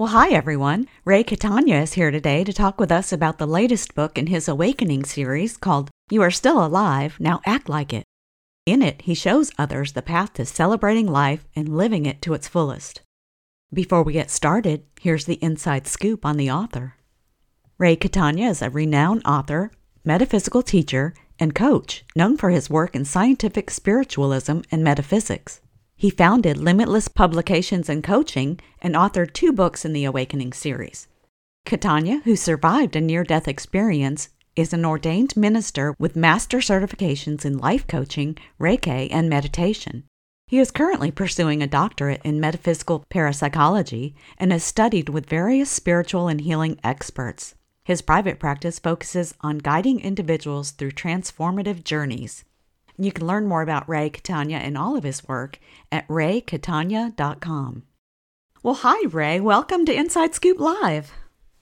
Well, hi everyone. Ray Catania is here today to talk with us about the latest book in his Awakening series called You Are Still Alive, Now Act Like It. In it, he shows others the path to celebrating life and living it to its fullest. Before we get started, here's the inside scoop on the author. Ray Catania is a renowned author, metaphysical teacher, and coach known for his work in scientific spiritualism and metaphysics. He founded Limitless Publications and Coaching and authored two books in the Awakening series. Catania, who survived a near death experience, is an ordained minister with master certifications in life coaching, Reiki, and meditation. He is currently pursuing a doctorate in metaphysical parapsychology and has studied with various spiritual and healing experts. His private practice focuses on guiding individuals through transformative journeys. You can learn more about Ray Catania and all of his work at raycatania.com. Well, hi, Ray. Welcome to Inside Scoop Live.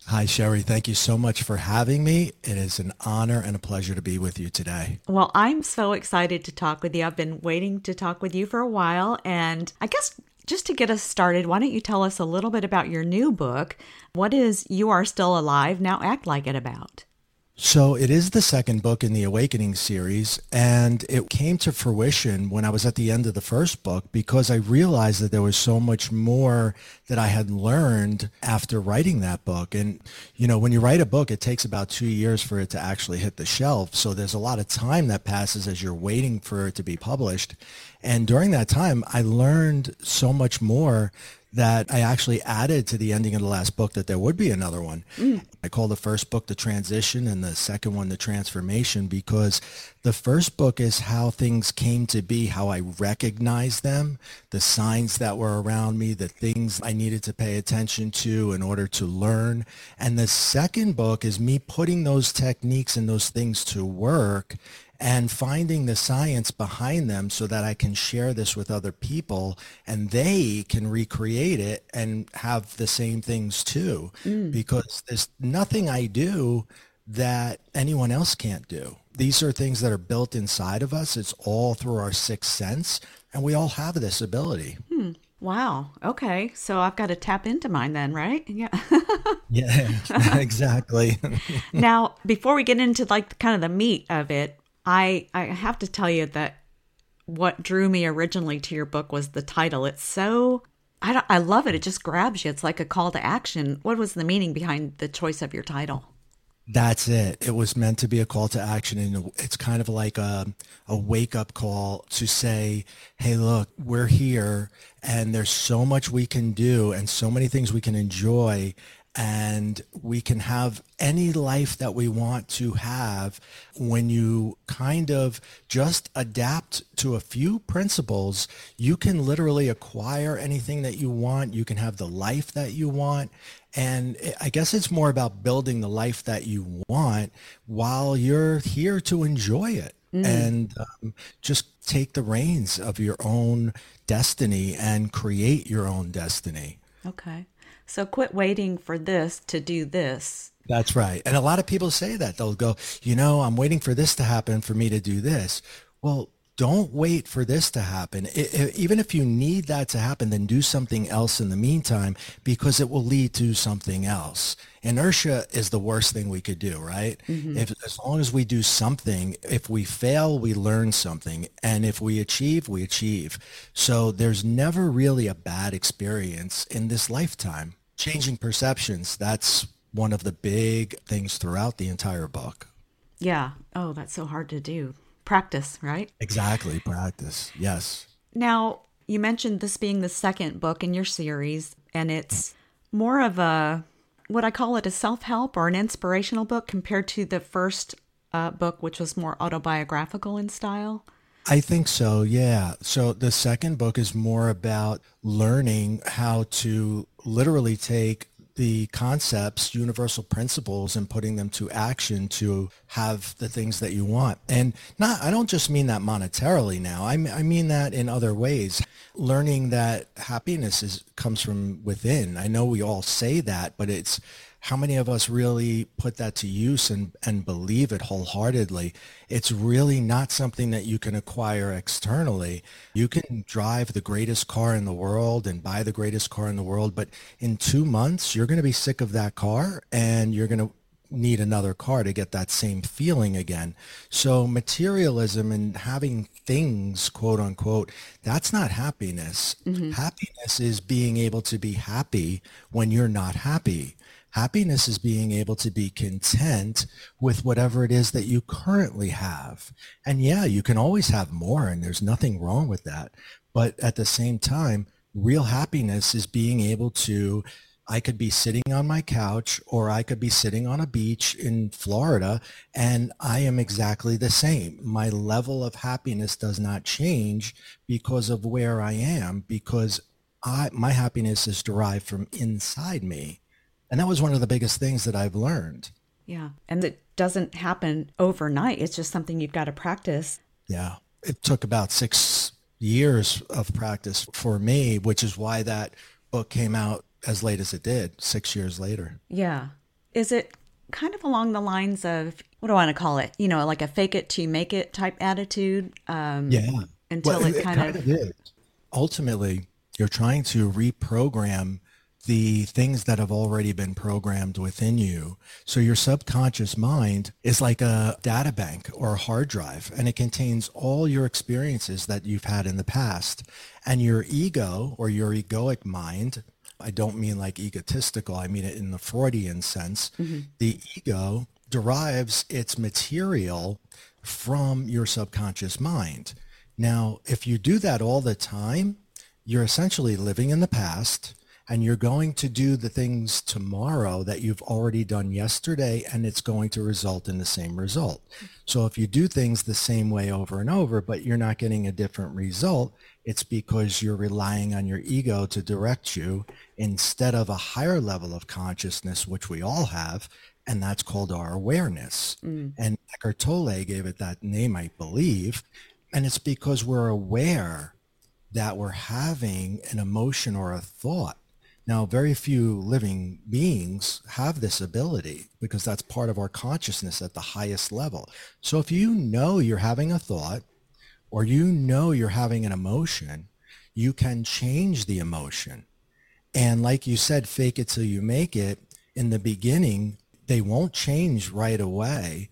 Hi, Sherry. Thank you so much for having me. It is an honor and a pleasure to be with you today. Well, I'm so excited to talk with you. I've been waiting to talk with you for a while. And I guess just to get us started, why don't you tell us a little bit about your new book? What is You Are Still Alive, Now Act Like It about? So it is the second book in the Awakening series, and it came to fruition when I was at the end of the first book because I realized that there was so much more that I had learned after writing that book. And, you know, when you write a book, it takes about two years for it to actually hit the shelf. So there's a lot of time that passes as you're waiting for it to be published. And during that time, I learned so much more that I actually added to the ending of the last book that there would be another one. Mm. I call the first book The Transition and the second one The Transformation because the first book is how things came to be, how I recognized them, the signs that were around me, the things I needed to pay attention to in order to learn. And the second book is me putting those techniques and those things to work and finding the science behind them so that I can share this with other people and they can recreate it and have the same things too. Mm. Because there's nothing I do that anyone else can't do. These are things that are built inside of us. It's all through our sixth sense and we all have this ability. Hmm. Wow. Okay. So I've got to tap into mine then, right? Yeah. yeah, exactly. now, before we get into like kind of the meat of it, I I have to tell you that what drew me originally to your book was the title. It's so I I love it. It just grabs you. It's like a call to action. What was the meaning behind the choice of your title? That's it. It was meant to be a call to action, and it's kind of like a, a wake up call to say, "Hey, look, we're here, and there's so much we can do, and so many things we can enjoy, and we can have any life that we want to have when you kind of just adapt to a few principles. You can literally acquire anything that you want. You can have the life that you want. And i guess it's more about building the life that you want while you're here to enjoy it. Mm. and um, just take the reins of your own destiny and create your own destiny. Okay so quit waiting for this to do this. That's right. And a lot of people say that. They'll go, you know, I'm waiting for this to happen for me to do this. Well, don't wait for this to happen. It, it, even if you need that to happen, then do something else in the meantime because it will lead to something else. Inertia is the worst thing we could do, right? Mm-hmm. If as long as we do something, if we fail, we learn something, and if we achieve, we achieve. So there's never really a bad experience in this lifetime changing perceptions. That's one of the big things throughout the entire book. Yeah. Oh, that's so hard to do. Practice, right? Exactly. Practice. Yes. Now, you mentioned this being the second book in your series, and it's more of a, what I call it, a self help or an inspirational book compared to the first uh, book, which was more autobiographical in style. I think so, yeah. So the second book is more about learning how to literally take the concepts, universal principles, and putting them to action to have the things that you want. And not, I don't just mean that monetarily now. I, I mean that in other ways. Learning that happiness is, comes from within. I know we all say that, but it's how many of us really put that to use and, and believe it wholeheartedly? It's really not something that you can acquire externally. You can drive the greatest car in the world and buy the greatest car in the world, but in two months, you're going to be sick of that car and you're going to need another car to get that same feeling again. So materialism and having things, quote unquote, that's not happiness. Mm-hmm. Happiness is being able to be happy when you're not happy. Happiness is being able to be content with whatever it is that you currently have. And yeah, you can always have more and there's nothing wrong with that. But at the same time, real happiness is being able to I could be sitting on my couch or I could be sitting on a beach in Florida and I am exactly the same. My level of happiness does not change because of where I am because I, my happiness is derived from inside me. And that was one of the biggest things that I've learned. Yeah. And it doesn't happen overnight. It's just something you've got to practice. Yeah. It took about six years of practice for me, which is why that book came out as late as it did, six years later. Yeah. Is it kind of along the lines of, what do I want to call it? You know, like a fake it to make it type attitude? Um, yeah. Until well, it, it, kind, kind of... of is. Ultimately, you're trying to reprogram the things that have already been programmed within you. So your subconscious mind is like a data bank or a hard drive, and it contains all your experiences that you've had in the past. And your ego or your egoic mind, I don't mean like egotistical, I mean it in the Freudian sense. Mm-hmm. The ego derives its material from your subconscious mind. Now, if you do that all the time, you're essentially living in the past and you're going to do the things tomorrow that you've already done yesterday and it's going to result in the same result. So if you do things the same way over and over, but you're not getting a different result, it's because you're relying on your ego to direct you instead of a higher level of consciousness, which we all have, and that's called our awareness. Mm. And Eckhart Tolle gave it that name, I believe, and it's because we're aware that we're having an emotion or a thought now, very few living beings have this ability because that's part of our consciousness at the highest level. So if you know you're having a thought or you know you're having an emotion, you can change the emotion. And like you said, fake it till you make it. In the beginning, they won't change right away.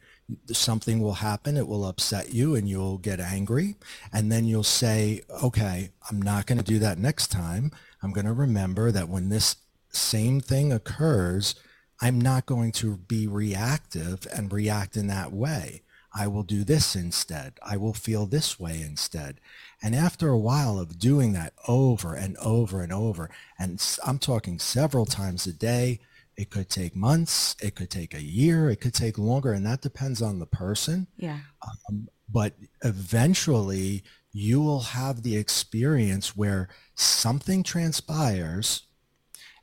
Something will happen. It will upset you and you'll get angry. And then you'll say, okay, I'm not going to do that next time. I'm going to remember that when this same thing occurs, I'm not going to be reactive and react in that way. I will do this instead. I will feel this way instead. And after a while of doing that over and over and over, and I'm talking several times a day, it could take months, it could take a year, it could take longer, and that depends on the person. Yeah. Um, but eventually, you will have the experience where something transpires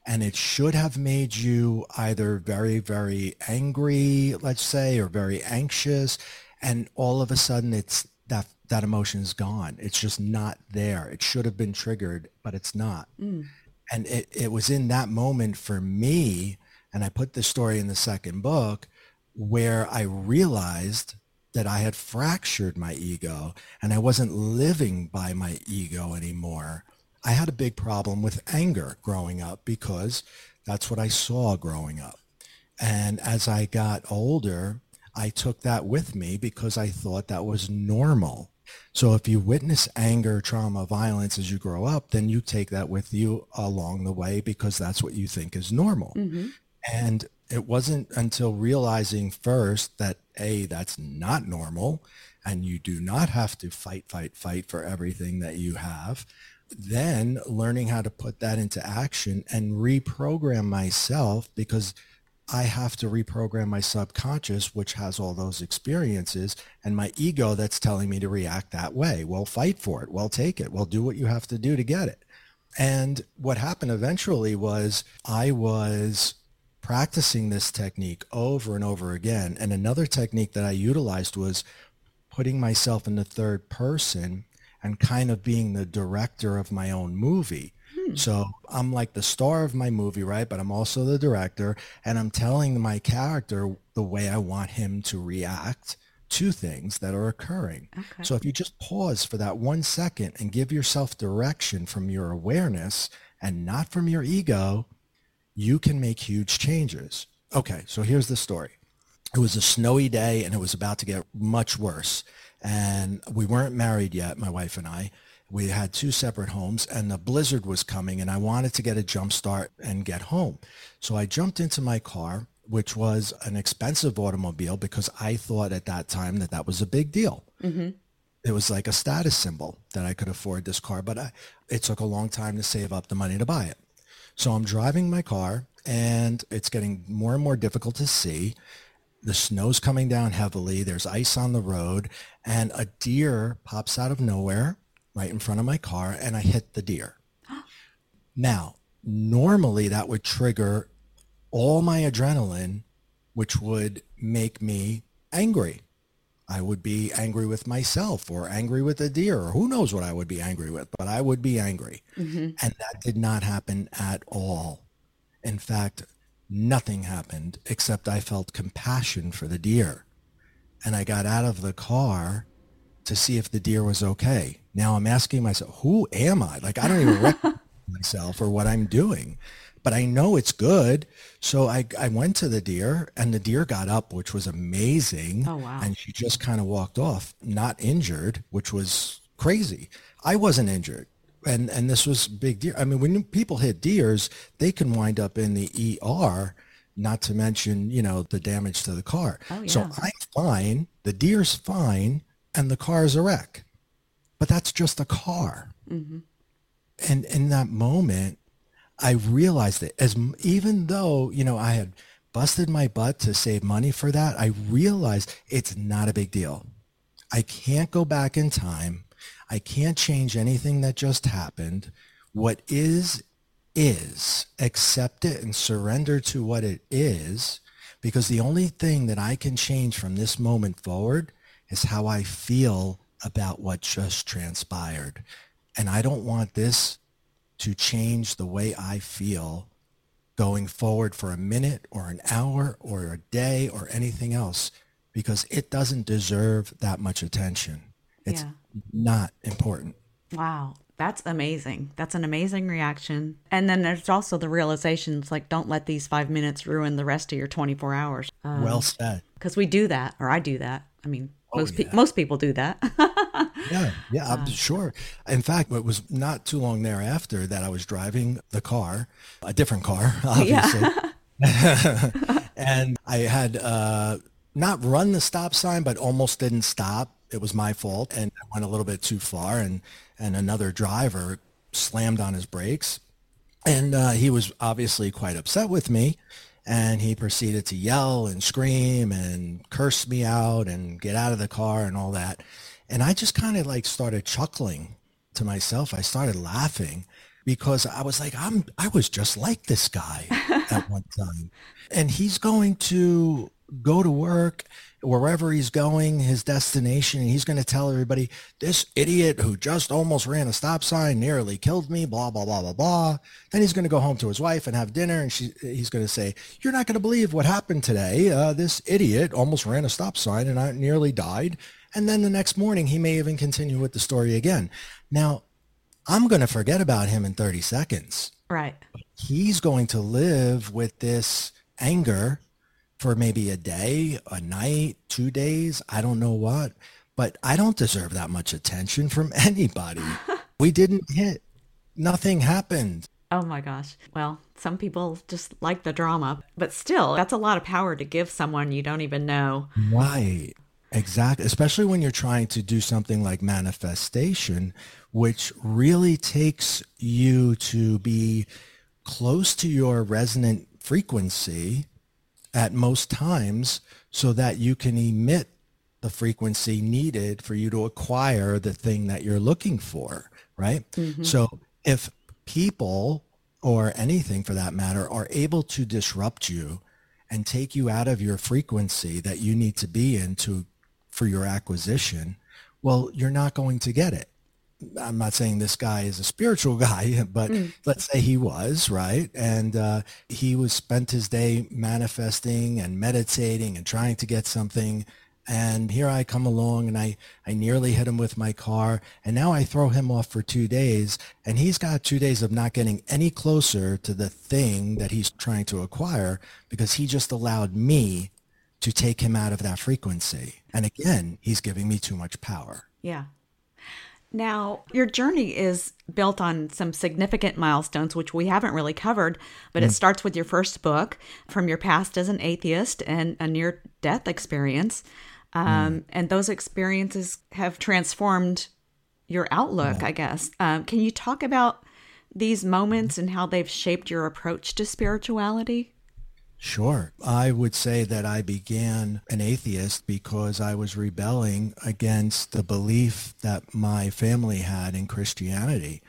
and it should have made you either very, very angry, let's say, or very anxious. And all of a sudden it's that, that emotion is gone. It's just not there. It should have been triggered, but it's not. Mm. And it, it was in that moment for me, and I put this story in the second book, where I realized that I had fractured my ego and I wasn't living by my ego anymore. I had a big problem with anger growing up because that's what I saw growing up. And as I got older, I took that with me because I thought that was normal. So if you witness anger, trauma, violence as you grow up, then you take that with you along the way because that's what you think is normal. Mm-hmm. And it wasn't until realizing first that a that's not normal and you do not have to fight fight fight for everything that you have then learning how to put that into action and reprogram myself because I have to reprogram my subconscious, which has all those experiences, and my ego that's telling me to react that way. Well, fight for it. Well, take it. Well, do what you have to do to get it. And what happened eventually was I was practicing this technique over and over again. And another technique that I utilized was putting myself in the third person and kind of being the director of my own movie. Hmm. So I'm like the star of my movie, right? But I'm also the director and I'm telling my character the way I want him to react to things that are occurring. Okay. So if you just pause for that one second and give yourself direction from your awareness and not from your ego, you can make huge changes. Okay, so here's the story. It was a snowy day and it was about to get much worse. And we weren't married yet, my wife and I. We had two separate homes and the blizzard was coming and I wanted to get a jump start and get home. So I jumped into my car, which was an expensive automobile because I thought at that time that that was a big deal. Mm-hmm. It was like a status symbol that I could afford this car, but I, it took a long time to save up the money to buy it. So I'm driving my car and it's getting more and more difficult to see. The snow's coming down heavily. There's ice on the road and a deer pops out of nowhere right in front of my car and I hit the deer. now, normally that would trigger all my adrenaline, which would make me angry. I would be angry with myself or angry with a deer or who knows what I would be angry with, but I would be angry. Mm-hmm. And that did not happen at all. In fact, nothing happened except I felt compassion for the deer. And I got out of the car to see if the deer was okay. Now I'm asking myself, who am I? Like, I don't even recognize myself or what I'm doing but I know it's good. So I, I went to the deer and the deer got up, which was amazing. Oh, wow. And she just kind of walked off, not injured, which was crazy. I wasn't injured. And, and this was big deer. I mean, when people hit deers, they can wind up in the ER, not to mention, you know, the damage to the car. Oh, yeah. So I'm fine. The deer's fine and the car's a wreck. But that's just a car. Mm-hmm. And in that moment, I realized that as even though, you know, I had busted my butt to save money for that, I realized it's not a big deal. I can't go back in time. I can't change anything that just happened. What is, is. Accept it and surrender to what it is because the only thing that I can change from this moment forward is how I feel about what just transpired. And I don't want this to change the way I feel going forward for a minute or an hour or a day or anything else because it doesn't deserve that much attention. It's yeah. not important. Wow. That's amazing. That's an amazing reaction. And then there's also the realizations like, don't let these five minutes ruin the rest of your 24 hours. Um, well said. Because we do that, or I do that. I mean, oh, most, yeah. pe- most people do that. yeah, yeah, I'm sure. In fact, it was not too long thereafter that I was driving the car, a different car, obviously. Yeah. and I had uh, not run the stop sign, but almost didn't stop. It was my fault, and I went a little bit too far, and and another driver slammed on his brakes, and uh, he was obviously quite upset with me and he proceeded to yell and scream and curse me out and get out of the car and all that. And I just kind of like started chuckling to myself. I started laughing because I was like, I'm, I was just like this guy at one time. And he's going to go to work wherever he's going, his destination, and he's going to tell everybody, this idiot who just almost ran a stop sign nearly killed me, blah, blah, blah, blah, blah. Then he's going to go home to his wife and have dinner, and she, he's going to say, you're not going to believe what happened today. Uh, this idiot almost ran a stop sign and I nearly died. And then the next morning, he may even continue with the story again. Now, I'm going to forget about him in 30 seconds. Right. He's going to live with this anger for maybe a day, a night, two days, I don't know what. But I don't deserve that much attention from anybody. we didn't hit. Nothing happened. Oh my gosh. Well, some people just like the drama, but still, that's a lot of power to give someone you don't even know. Right. Exactly. Especially when you're trying to do something like manifestation, which really takes you to be close to your resonant frequency at most times so that you can emit the frequency needed for you to acquire the thing that you're looking for, right? Mm-hmm. So if people or anything for that matter are able to disrupt you and take you out of your frequency that you need to be in to for your acquisition, well, you're not going to get it. I'm not saying this guy is a spiritual guy, but mm. let's say he was, right? And uh, he was spent his day manifesting and meditating and trying to get something and here I come along and I, I nearly hit him with my car. And now I throw him off for two days. And he's got two days of not getting any closer to the thing that he's trying to acquire because he just allowed me to take him out of that frequency. And again, he's giving me too much power. Yeah. Now, your journey is built on some significant milestones, which we haven't really covered, but mm. it starts with your first book, From Your Past as an Atheist and a Near Death Experience. Um, mm. And those experiences have transformed your outlook, yeah. I guess. Um, can you talk about these moments and how they've shaped your approach to spirituality? Sure. I would say that I began an atheist because I was rebelling against the belief that my family had in Christianity.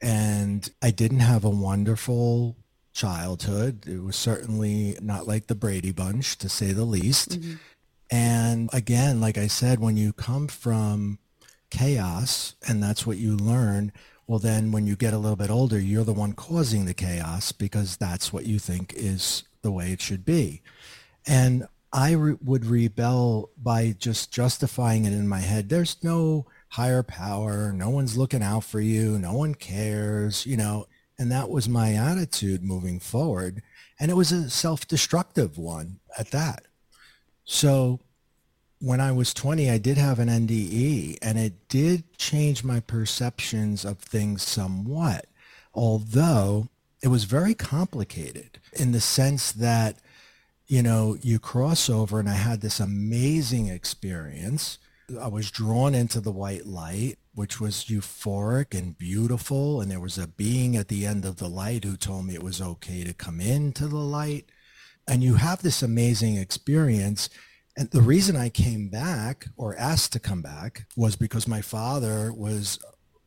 And I didn't have a wonderful childhood. It was certainly not like the Brady Bunch, to say the least. Mm-hmm. And again, like I said, when you come from chaos and that's what you learn, well, then when you get a little bit older, you're the one causing the chaos because that's what you think is the way it should be. And I re- would rebel by just justifying it in my head. There's no higher power. No one's looking out for you. No one cares, you know. And that was my attitude moving forward. And it was a self-destructive one at that. So when I was 20, I did have an NDE and it did change my perceptions of things somewhat, although it was very complicated in the sense that, you know, you cross over and I had this amazing experience. I was drawn into the white light, which was euphoric and beautiful. And there was a being at the end of the light who told me it was okay to come into the light and you have this amazing experience. And the reason I came back or asked to come back was because my father was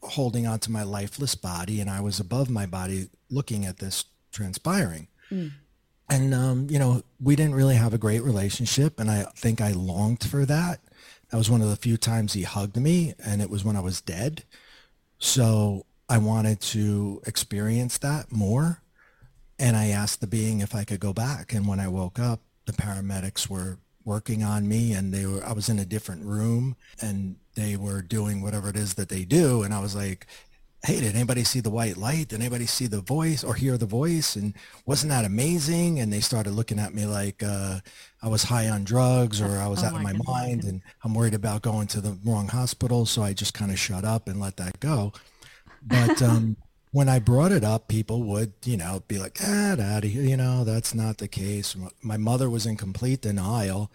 holding on to my lifeless body and I was above my body looking at this transpiring. Mm. And, um, you know, we didn't really have a great relationship. And I think I longed for that. That was one of the few times he hugged me and it was when I was dead. So I wanted to experience that more. And I asked the being if I could go back. And when I woke up, the paramedics were working on me and they were, I was in a different room and they were doing whatever it is that they do. And I was like, hey, did anybody see the white light? Did anybody see the voice or hear the voice? And wasn't that amazing? And they started looking at me like uh, I was high on drugs or I was oh out of my mind and I'm worried about going to the wrong hospital. So I just kind of shut up and let that go. But um, when I brought it up, people would, you know, be like, ah, daddy, you know, that's not the case. My mother was in complete denial.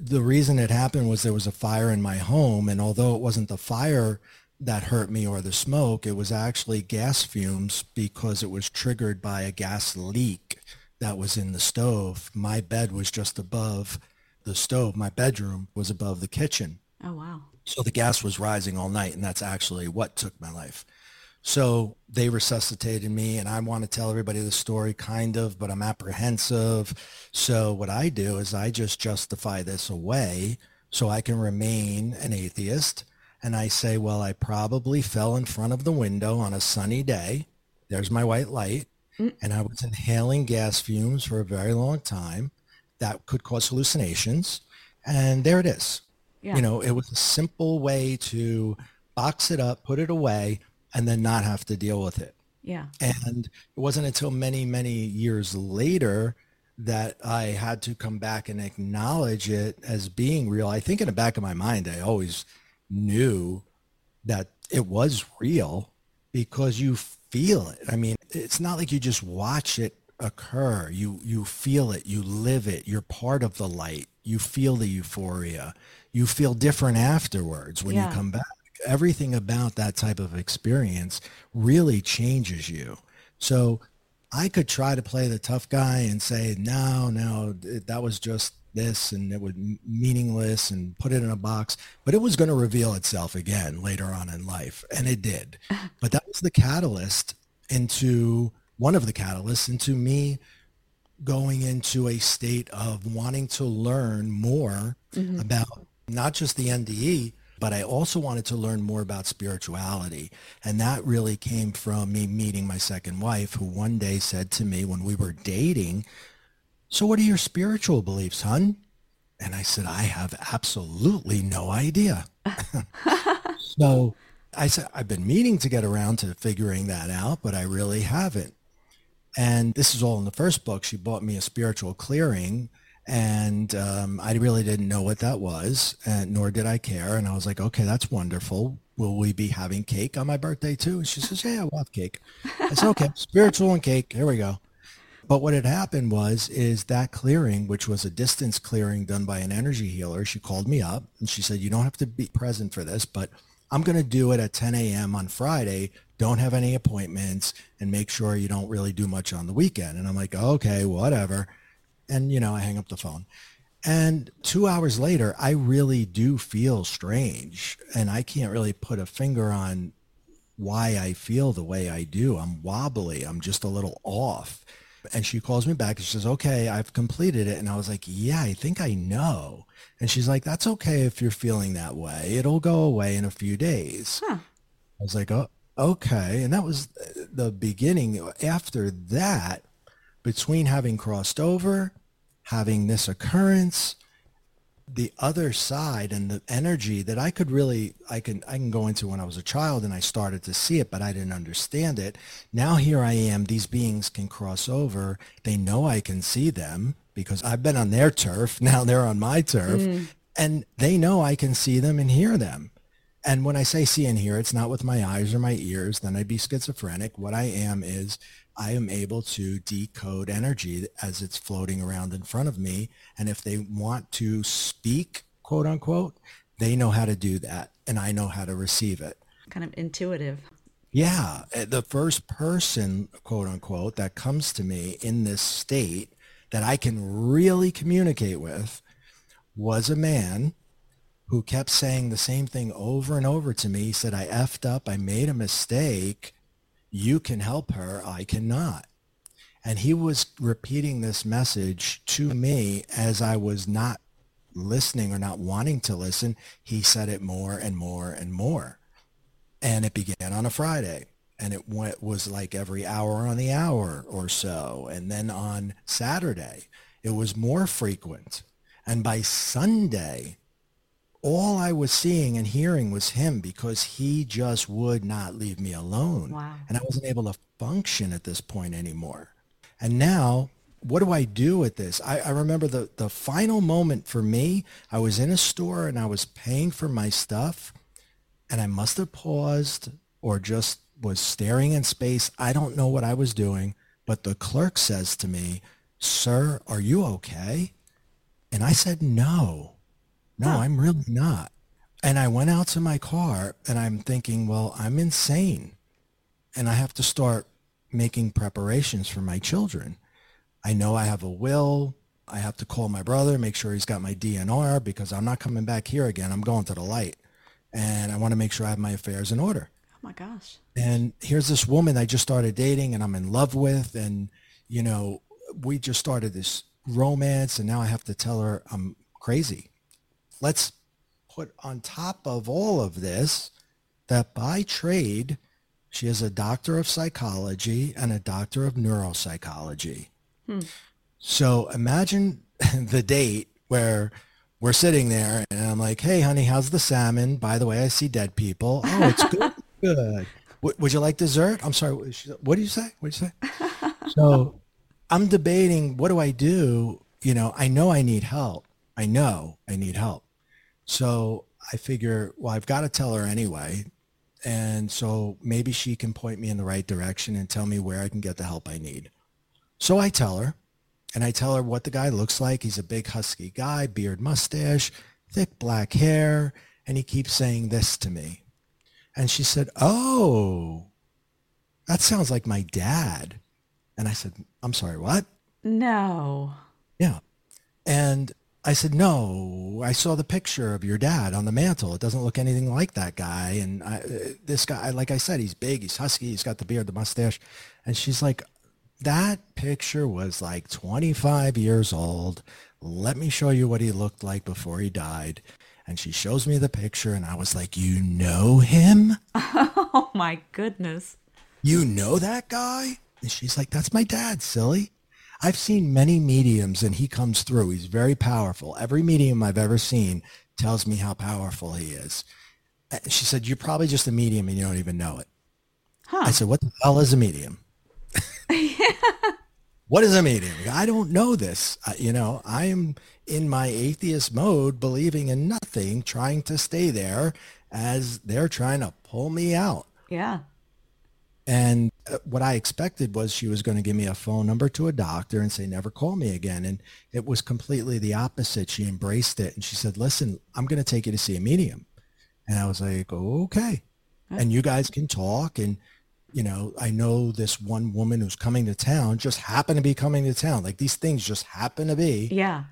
The reason it happened was there was a fire in my home. And although it wasn't the fire that hurt me or the smoke, it was actually gas fumes because it was triggered by a gas leak that was in the stove. My bed was just above the stove. My bedroom was above the kitchen. Oh, wow. So the gas was rising all night. And that's actually what took my life. So they resuscitated me and I want to tell everybody the story kind of, but I'm apprehensive. So what I do is I just justify this away so I can remain an atheist. And I say, well, I probably fell in front of the window on a sunny day. There's my white light. Mm. And I was inhaling gas fumes for a very long time. That could cause hallucinations. And there it is. Yeah. You know, it was a simple way to box it up, put it away, and then not have to deal with it. Yeah. And it wasn't until many, many years later that I had to come back and acknowledge it as being real. I think in the back of my mind, I always knew that it was real because you feel it. I mean, it's not like you just watch it occur. You you feel it, you live it. You're part of the light. You feel the euphoria. You feel different afterwards when yeah. you come back everything about that type of experience really changes you. So I could try to play the tough guy and say, no, no, that was just this and it was meaningless and put it in a box, but it was going to reveal itself again later on in life. And it did. But that was the catalyst into one of the catalysts into me going into a state of wanting to learn more mm-hmm. about not just the NDE, but I also wanted to learn more about spirituality. And that really came from me meeting my second wife, who one day said to me when we were dating, so what are your spiritual beliefs, hon? And I said, I have absolutely no idea. so I said, I've been meaning to get around to figuring that out, but I really haven't. And this is all in the first book. She bought me a spiritual clearing and um, I really didn't know what that was, and nor did I care. And I was like, okay, that's wonderful. Will we be having cake on my birthday too? And she says, yeah, we'll have cake. I said, okay, spiritual and cake. Here we go. But what had happened was, is that clearing, which was a distance clearing done by an energy healer, she called me up and she said, you don't have to be present for this, but I'm going to do it at 10 a.m. on Friday. Don't have any appointments and make sure you don't really do much on the weekend. And I'm like, okay, whatever and you know i hang up the phone and two hours later i really do feel strange and i can't really put a finger on why i feel the way i do i'm wobbly i'm just a little off and she calls me back and she says okay i've completed it. And i was like yeah i think i know. And she's like that's okay if you're feeling that way. It'll go away in a few days. Huh. i was like oh okay. And that was uh, the beginning after that between having crossed over having this occurrence the other side and the energy that I could really I can I can go into when I was a child and I started to see it but I didn't understand it. Now here I am these beings can cross over. They know I can see them because I've been on their turf. Now they're on my turf mm. and they know I can see them and hear them. And when I say see and hear, it's not with my eyes or my ears, then I'd be schizophrenic. What I am is I am able to decode energy as it's floating around in front of me. And if they want to speak, quote unquote, they know how to do that. And I know how to receive it. Kind of intuitive. Yeah. Eh, the first person, quote unquote, that comes to me in this state that I can really communicate with was a man who kept saying the same thing over and over to me. He said, I effed up. I made a mistake you can help her, I cannot. And he was repeating this message to me as I was not listening or not wanting to listen. He said it more and more and more. And it began on a Friday. And it went, was like every hour on the hour or so. And then on Saturday, it was more frequent. And by Sunday, all I was seeing and hearing was him because he just would not leave me alone. Wow. And I wasn't able to function at this point anymore. And now, what do I do with this? I, I remember the, the final moment for me, I was in a store and I was paying for my stuff and I must have paused or just was staring in space. I don't know what I was doing, but the clerk says to me, sir, are you okay? And I said, no. No, huh. I'm really not. And I went out to my car and I'm thinking, well, I'm insane. And I have to start making preparations for my children. I know I have a will. I have to call my brother, make sure he's got my DNR because I'm not coming back here again. I'm going to the light. And I want to make sure I have my affairs in order. Oh my gosh. And here's this woman I just started dating and I'm in love with. And, you know, we just started this romance and now I have to tell her I'm crazy let's put on top of all of this that by trade, she is a doctor of psychology and a doctor of neuropsychology. Hmm. So imagine the date where we're sitting there and I'm like, hey, honey, how's the salmon? By the way, I see dead people. Oh, it's good. good. W- would you like dessert? I'm sorry. What do you say? What do you say? so I'm debating, what do I do? You know, I know I need help. I know I need help. So I figure, well, I've got to tell her anyway. And so maybe she can point me in the right direction and tell me where I can get the help I need. So I tell her, and I tell her what the guy looks like. He's a big husky guy, beard, mustache, thick black hair, and he keeps saying this to me. And she said, oh, that sounds like my dad. And I said, I'm sorry, what? No. Yeah. And I said, no, I saw the picture of your dad on the mantle. It doesn't look anything like that guy. And I, uh, this guy, like I said, he's big, he's husky, he's got the beard, the mustache. And she's like, that picture was like 25 years old. Let me show you what he looked like before he died. And she shows me the picture and I was like, you know him? Oh my goodness. You know that guy? And she's like, that's my dad, silly. I've seen many mediums and he comes through. He's very powerful. Every medium I've ever seen tells me how powerful he is. Uh, she said, you're probably just a medium and you don't even know it. Huh. I said, what the hell is a medium? what is a medium? I don't know this. I, you know, I am in my atheist mode, believing in nothing, trying to stay there as they're trying to pull me out. Yeah. And uh, what I expected was she was going to give me a phone number to a doctor and say, never call me again. And it was completely the opposite. She embraced it and she said, listen, I'm going to take you to see a medium. And I was like, okay. And you guys can talk. And, you know, I know this one woman who's coming to town just happened to be coming to town. Like these things just happen to be. Yeah.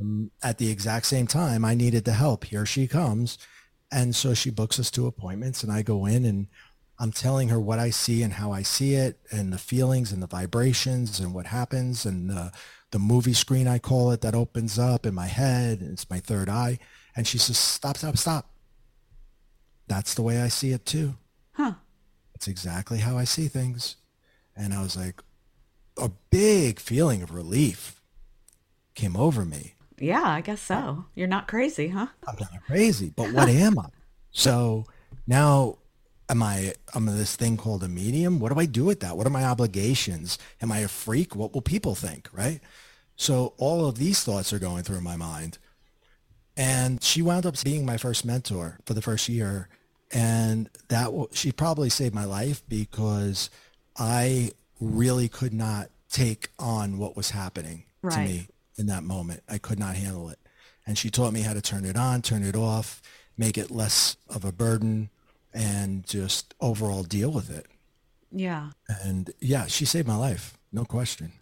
Um, at the exact same time I needed the help. Here she comes. And so she books us two appointments and I go in and I'm telling her what I see and how I see it and the feelings and the vibrations and what happens and the, the movie screen, I call it, that opens up in my head and it's my third eye. And she says, stop, stop, stop. That's the way I see it too. Huh. It's exactly how I see things. And I was like, a big feeling of relief came over me. Yeah, I guess so. You're not crazy, huh? I'm not crazy, but what am I? So now am I, I'm this thing called a medium. What do I do with that? What are my obligations? Am I a freak? What will people think? Right. So all of these thoughts are going through my mind. And she wound up being my first mentor for the first year. And that, she probably saved my life because I really could not take on what was happening right. to me in that moment. I could not handle it. And she taught me how to turn it on, turn it off, make it less of a burden and just overall deal with it. Yeah. And yeah, she saved my life. No question.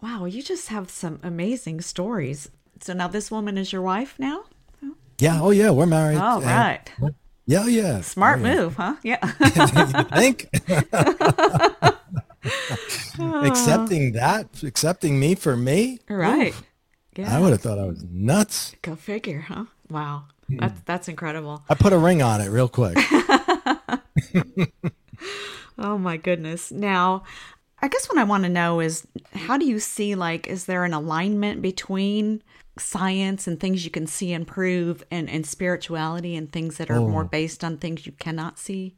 Wow, you just have some amazing stories. So now this woman is your wife now? Yeah. Oh, yeah. We're married. Oh, right. yeah, yeah. Smart move, huh? Yeah. think? accepting that, accepting me for me. Right. Oof. Yeah. I would have thought I was nuts. Go figure, huh? Wow. Hmm. That's that's incredible. I put a ring on it real quick. oh my goodness. Now, I guess what I want to know is how do you see like is there an alignment between science and things you can see and prove and, and spirituality and things that are oh. more based on things you cannot see?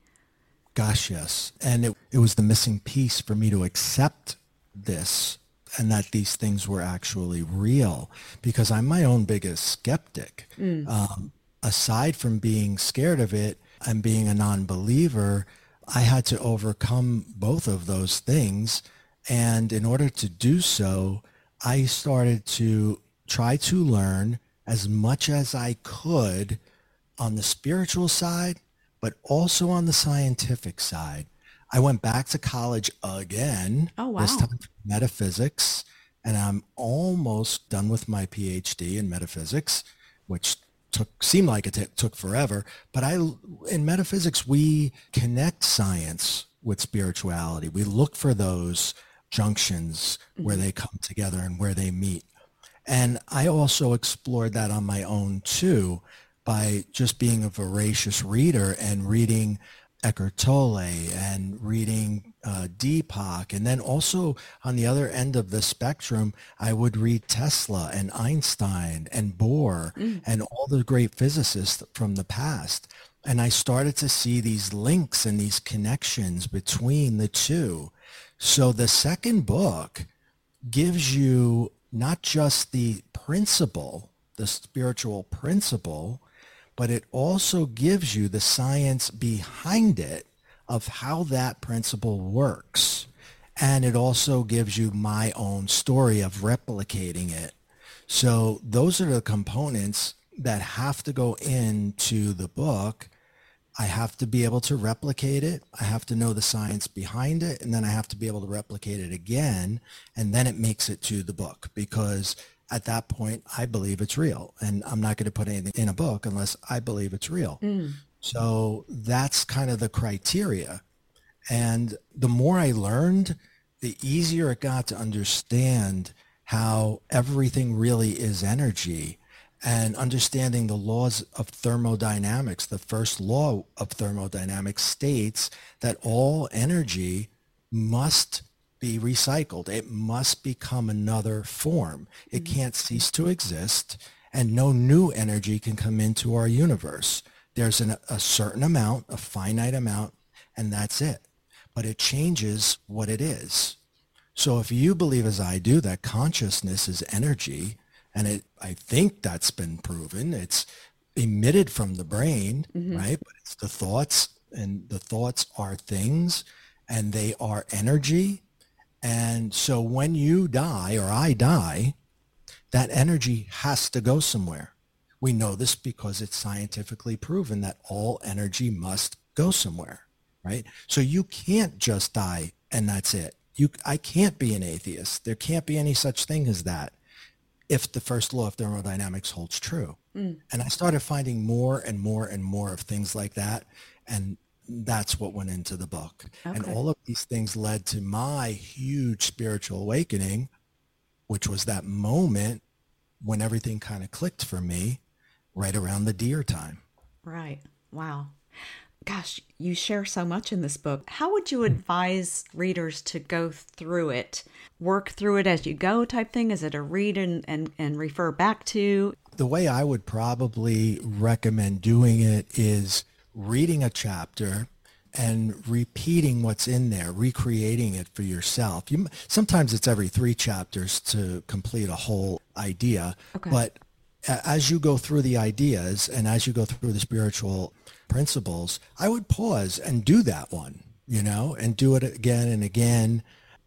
Gosh, yes. And it, it was the missing piece for me to accept this and that these things were actually real because I'm my own biggest skeptic. Mm. Um, aside from being scared of it and being a non-believer, I had to overcome both of those things. And in order to do so, I started to try to learn as much as I could on the spiritual side, but also on the scientific side. I went back to college again. Oh, wow. This time for metaphysics. And I'm almost done with my PhD in metaphysics, which took seemed like it t- took forever. But I, in metaphysics, we connect science with spirituality. We look for those junctions mm-hmm. where they come together and where they meet. And I also explored that on my own too by just being a voracious reader and reading Eckhart Tolle and reading uh, Deepak. And then also on the other end of the spectrum, I would read Tesla and Einstein and Bohr mm. and all the great physicists from the past. And I started to see these links and these connections between the two. So the second book gives you not just the principle, the spiritual principle, but it also gives you the science behind it of how that principle works. And it also gives you my own story of replicating it. So those are the components that have to go into the book. I have to be able to replicate it. I have to know the science behind it. And then I have to be able to replicate it again. And then it makes it to the book because at that point, I believe it's real. And I'm not going to put anything in a book unless I believe it's real. Mm. So that's kind of the criteria. And the more I learned, the easier it got to understand how everything really is energy and understanding the laws of thermodynamics. The first law of thermodynamics states that all energy must be recycled. It must become another form. It mm-hmm. can't cease to exist and no new energy can come into our universe. There's an, a certain amount, a finite amount, and that's it. But it changes what it is. So if you believe as I do that consciousness is energy, and it, I think that's been proven, it's emitted from the brain, mm-hmm. right? But it's the thoughts and the thoughts are things and they are energy and so when you die or I die, that energy has to go somewhere. We know this because it's scientifically proven that all energy must go somewhere, right? So you can't just die and that's it. You, I can't be an atheist. There can't be any such thing as that if the first law of thermodynamics holds true. Mm. And I started finding more and more and more of things like that. And that's what went into the book. Okay. And all of these things led to my huge spiritual awakening, which was that moment when everything kind of clicked for me right around the deer time. Right. Wow. Gosh, you share so much in this book. How would you advise readers to go through it? Work through it as you go type thing? Is it a read and, and, and refer back to? The way I would probably recommend doing it is reading a chapter and repeating what's in there, recreating it for yourself. You, sometimes it's every three chapters to complete a whole idea, okay. but as you go through the ideas and as you go through the spiritual principles, I would pause and do that one, you know, and do it again and again,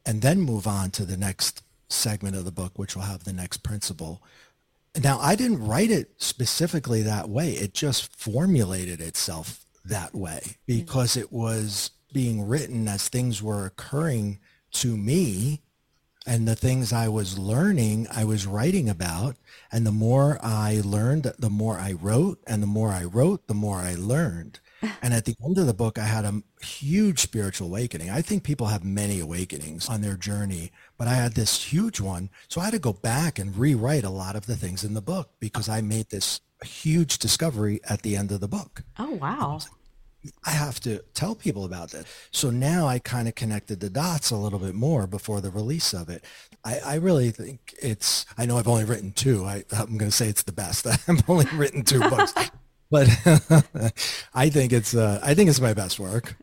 and then move on to the next segment of the book, which will have the next principle. Now, I didn't write it specifically that way. It just formulated itself that way because it was being written as things were occurring to me and the things I was learning, I was writing about. And the more I learned, the more I wrote. And the more I wrote, the more I learned. And at the end of the book, I had a huge spiritual awakening. I think people have many awakenings on their journey, but I had this huge one. So I had to go back and rewrite a lot of the things in the book because I made this huge discovery at the end of the book. Oh, wow. I have to tell people about this. So now I kind of connected the dots a little bit more before the release of it. I, I really think it's, I know I've only written two. I, I'm going to say it's the best. I've only written two books, but I think it's, uh, I think it's my best work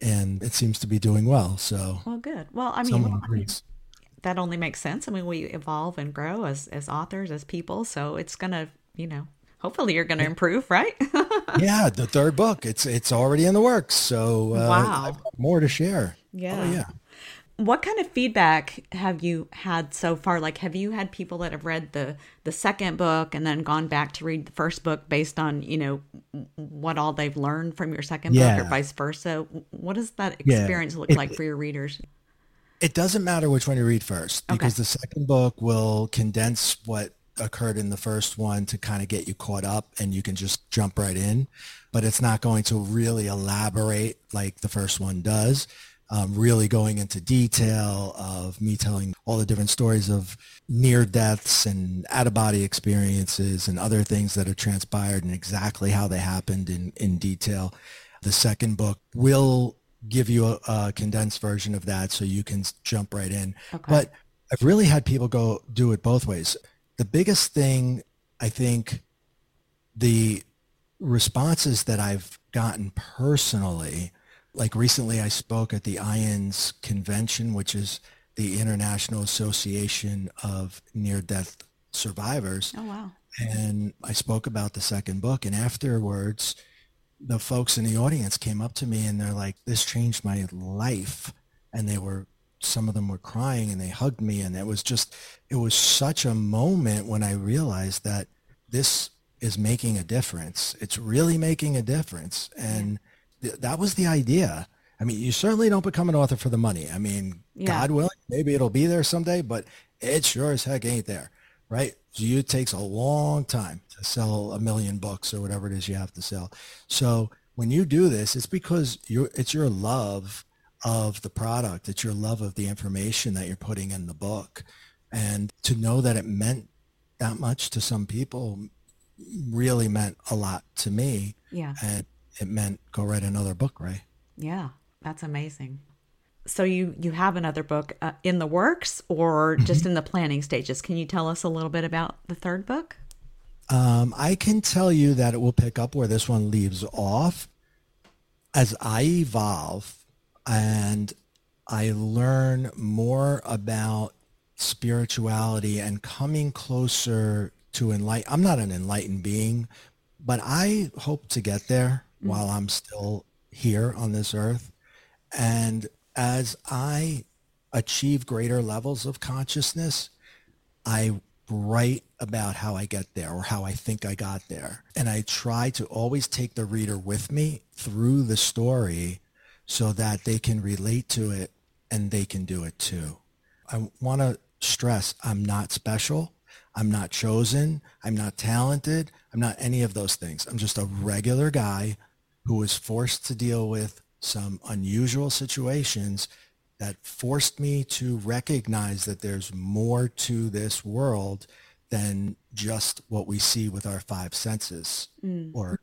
and it seems to be doing well. So, well, good. Well, I mean, agrees. that only makes sense. I mean, we evolve and grow as, as authors, as people. So it's going to, you know, hopefully you're going to improve, right? yeah, the third book. It's it's already in the works. So uh, wow, more to share. Yeah, oh, yeah. What kind of feedback have you had so far? Like, have you had people that have read the the second book and then gone back to read the first book based on you know what all they've learned from your second yeah. book, or vice versa? What does that experience yeah. look it, like for your readers? It doesn't matter which one you read first because okay. the second book will condense what occurred in the first one to kind of get you caught up and you can just jump right in. But it's not going to really elaborate like the first one does. Um, really going into detail of me telling all the different stories of near deaths and out of body experiences and other things that have transpired and exactly how they happened in, in detail. The second book will give you a, a condensed version of that so you can jump right in. Okay. But I've really had people go do it both ways the biggest thing I think the responses that I've gotten personally, like recently I spoke at the IANDS convention, which is the International Association of Near-Death Survivors. Oh, wow. And I spoke about the second book. And afterwards, the folks in the audience came up to me and they're like, this changed my life. And they were some of them were crying and they hugged me and it was just it was such a moment when i realized that this is making a difference it's really making a difference and th- that was the idea i mean you certainly don't become an author for the money i mean yeah. god willing maybe it'll be there someday but it sure as heck ain't there right? So you, it takes a long time to sell a million books or whatever it is you have to sell. So when you do this, it's because you're it's your love of the product. It's your love of the information that you're putting in the book. And to know that it meant that much to some people really meant a lot to me. Yeah. And it meant go write another book, right? Yeah, that's amazing. So you you have another book uh, in the works or just mm-hmm. in the planning stages? Can you tell us a little bit about the third book? Um, I can tell you that it will pick up where this one leaves off. As I evolve and I learn more about spirituality and coming closer to enlighten. I'm not an enlightened being, but I hope to get there mm-hmm. while I'm still here on this earth. And as I achieve greater levels of consciousness, I write about how I get there or how I think I got there. And I try to always take the reader with me through the story so that they can relate to it and they can do it too. I want to stress I'm not special. I'm not chosen. I'm not talented. I'm not any of those things. I'm just a regular guy who was forced to deal with some unusual situations that forced me to recognize that there's more to this world than just what we see with our five senses mm. or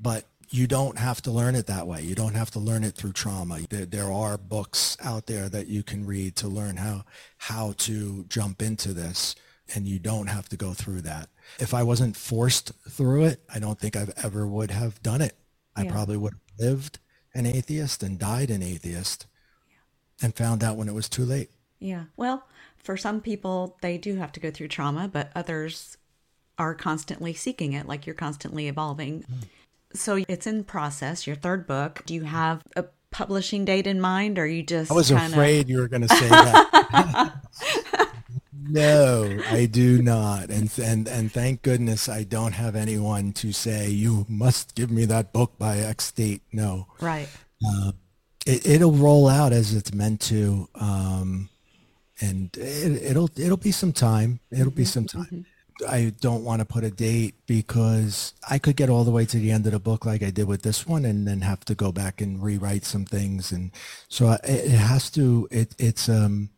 but you don't have to learn it that way. You don't have to learn it through trauma. There, there, are books out there that you can read to learn how how to jump into this, and you don't have to go through that. If I wasn't forced through it, I don't think I've ever would have done it. I yeah. probably would have lived an atheist and died an atheist, yeah. and found out when it was too late. Yeah. Well, for some people, they do have to go through trauma, but others are constantly seeking it, like you're constantly evolving. Mm. So it's in process, your third book. Do you have a publishing date in mind or you just I was kinda... afraid you were going to say that. no, I do not. And and and thank goodness I don't have anyone to say you must give me that book by X date. No. Right. Uh, it, will roll out as it's meant to. Um, and it, will it'll be some time. It'll mm-hmm, be some time. Mm-hmm. I don't want to put a date because I could get all the way to the end of the book like I did with this one and then have to go back and rewrite some things. And so it, has to, it, it's, um,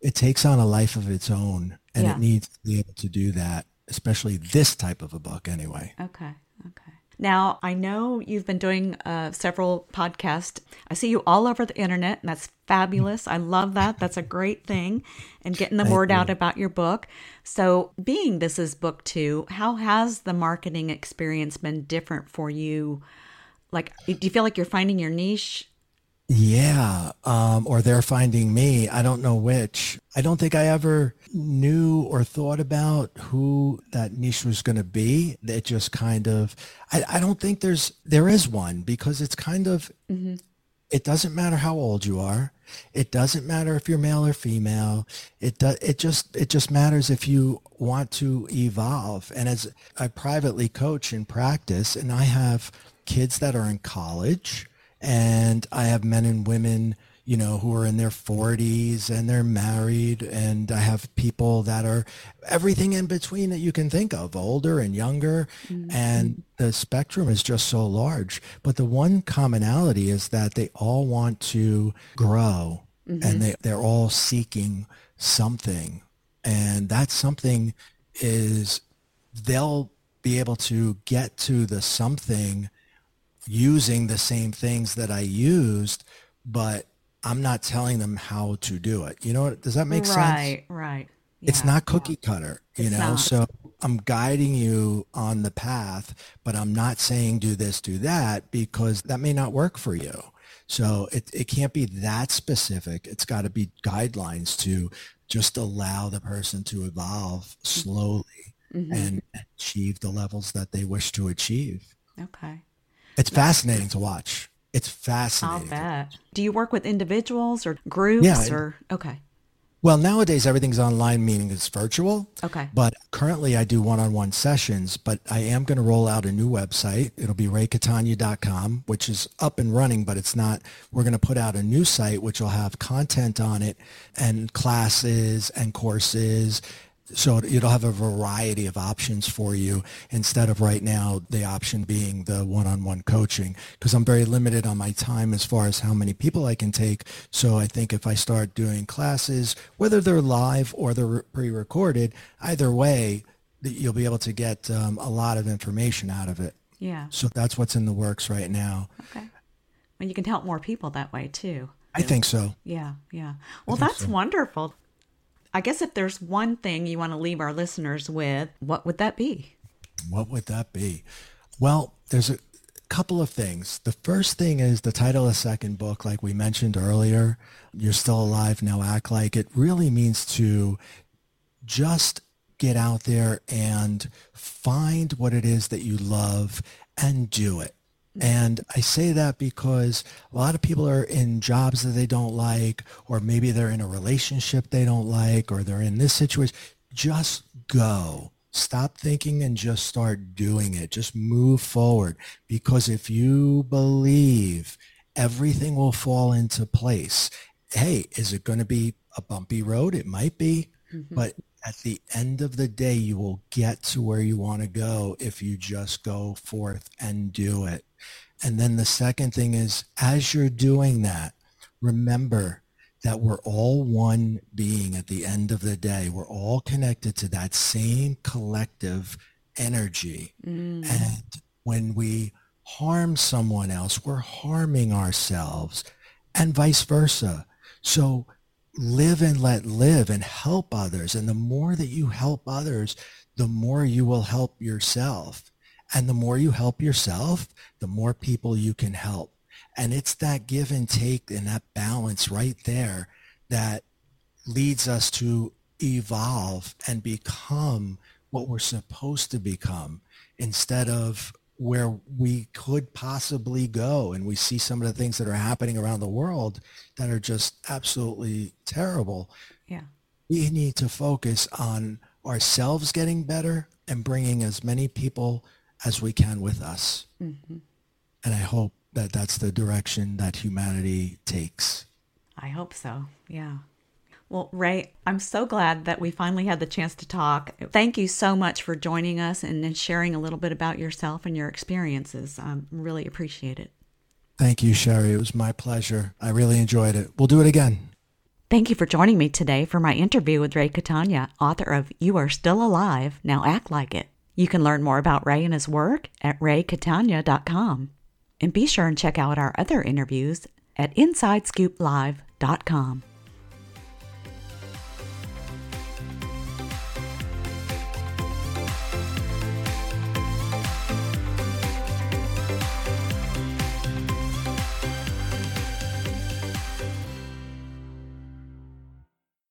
it takes on a life of its own and yeah. it needs to be able to do that, especially this type of a book anyway. Okay. Okay. Now, I know you've been doing uh, several podcasts. I see you all over the internet, and that's fabulous. I love that. That's a great thing, and getting the word out about your book. So, being this is book two, how has the marketing experience been different for you? Like, do you feel like you're finding your niche yeah, um, or they're finding me. I don't know which. I don't think I ever knew or thought about who that niche was going to be. It just kind of, I, I don't think there's, there is one because it's kind of, mm-hmm. it doesn't matter how old you are. It doesn't matter if you're male or female. It does, it just, it just matters if you want to evolve. And as I privately coach and practice and I have kids that are in college, and I have men and women, you know, who are in their 40s and they're married, and I have people that are everything in between that you can think of, older and younger, mm-hmm. and the spectrum is just so large. But the one commonality is that they all want to grow, mm-hmm. and they they're all seeking something, and that something is they'll be able to get to the something using the same things that I used, but I'm not telling them how to do it. You know, does that make right, sense? Right, right. Yeah, it's not cookie yeah. cutter, you it's know? Not. So I'm guiding you on the path, but I'm not saying do this, do that, because that may not work for you. So it, it can't be that specific. It's got to be guidelines to just allow the person to evolve mm-hmm. slowly mm-hmm. and achieve the levels that they wish to achieve. Okay. It's fascinating to watch. It's fascinating. I'll bet. Do you work with individuals or groups yeah, or okay? Well, nowadays everything's online, meaning it's virtual. Okay. But currently I do one-on-one sessions, but I am going to roll out a new website. It'll be raycatania.com, which is up and running, but it's not, we're going to put out a new site, which will have content on it and classes and courses So it'll have a variety of options for you instead of right now the option being the one-on-one coaching because I'm very limited on my time as far as how many people I can take. So I think if I start doing classes, whether they're live or they're pre-recorded, either way, you'll be able to get um, a lot of information out of it. Yeah. So that's what's in the works right now. Okay. And you can help more people that way too. I think so. Yeah, yeah. Well, that's so. wonderful. I guess if there's one thing you want to leave our listeners with, what would that be? What would that be? Well, there's a couple of things. The first thing is the title of the second book, like we mentioned earlier, You're Still Alive, Now Act Like It, really means to just get out there and find what it is that you love and do it. And I say that because a lot of people are in jobs that they don't like, or maybe they're in a relationship they don't like, or they're in this situation. Just go. Stop thinking and just start doing it. Just move forward. Because if you believe everything will fall into place, hey, is it going to be a bumpy road? It might be, mm-hmm. but at the end of the day, you will get to where you want to go if you just go forth and do it. And then the second thing is, as you're doing that, remember that we're all one being at the end of the day. We're all connected to that same collective energy. Mm. And when we harm someone else, we're harming ourselves and vice versa. So live and let live and help others. And the more that you help others, the more you will help yourself. And the more you help yourself, the more people you can help. And it's that give and take and that balance right there that leads us to evolve and become what we're supposed to become instead of where we could possibly go. And we see some of the things that are happening around the world that are just absolutely terrible. Yeah. We need to focus on ourselves getting better and bringing as many people as we can with us. Mm-hmm. And I hope that that's the direction that humanity takes. I hope so. Yeah. Well, Ray, I'm so glad that we finally had the chance to talk. Thank you so much for joining us and, sharing a little bit about yourself and your experiences. I um, really appreciate it. Thank you, Sherry. It was my pleasure. I really enjoyed it. We'll do it again. Thank you for joining me today for my interview with Ray Catania, author of You Are Still Alive, Now Act Like It. You can learn more about Ray and his work at raycatania.com. And be sure and check out our other interviews at InsideScoopLive.com.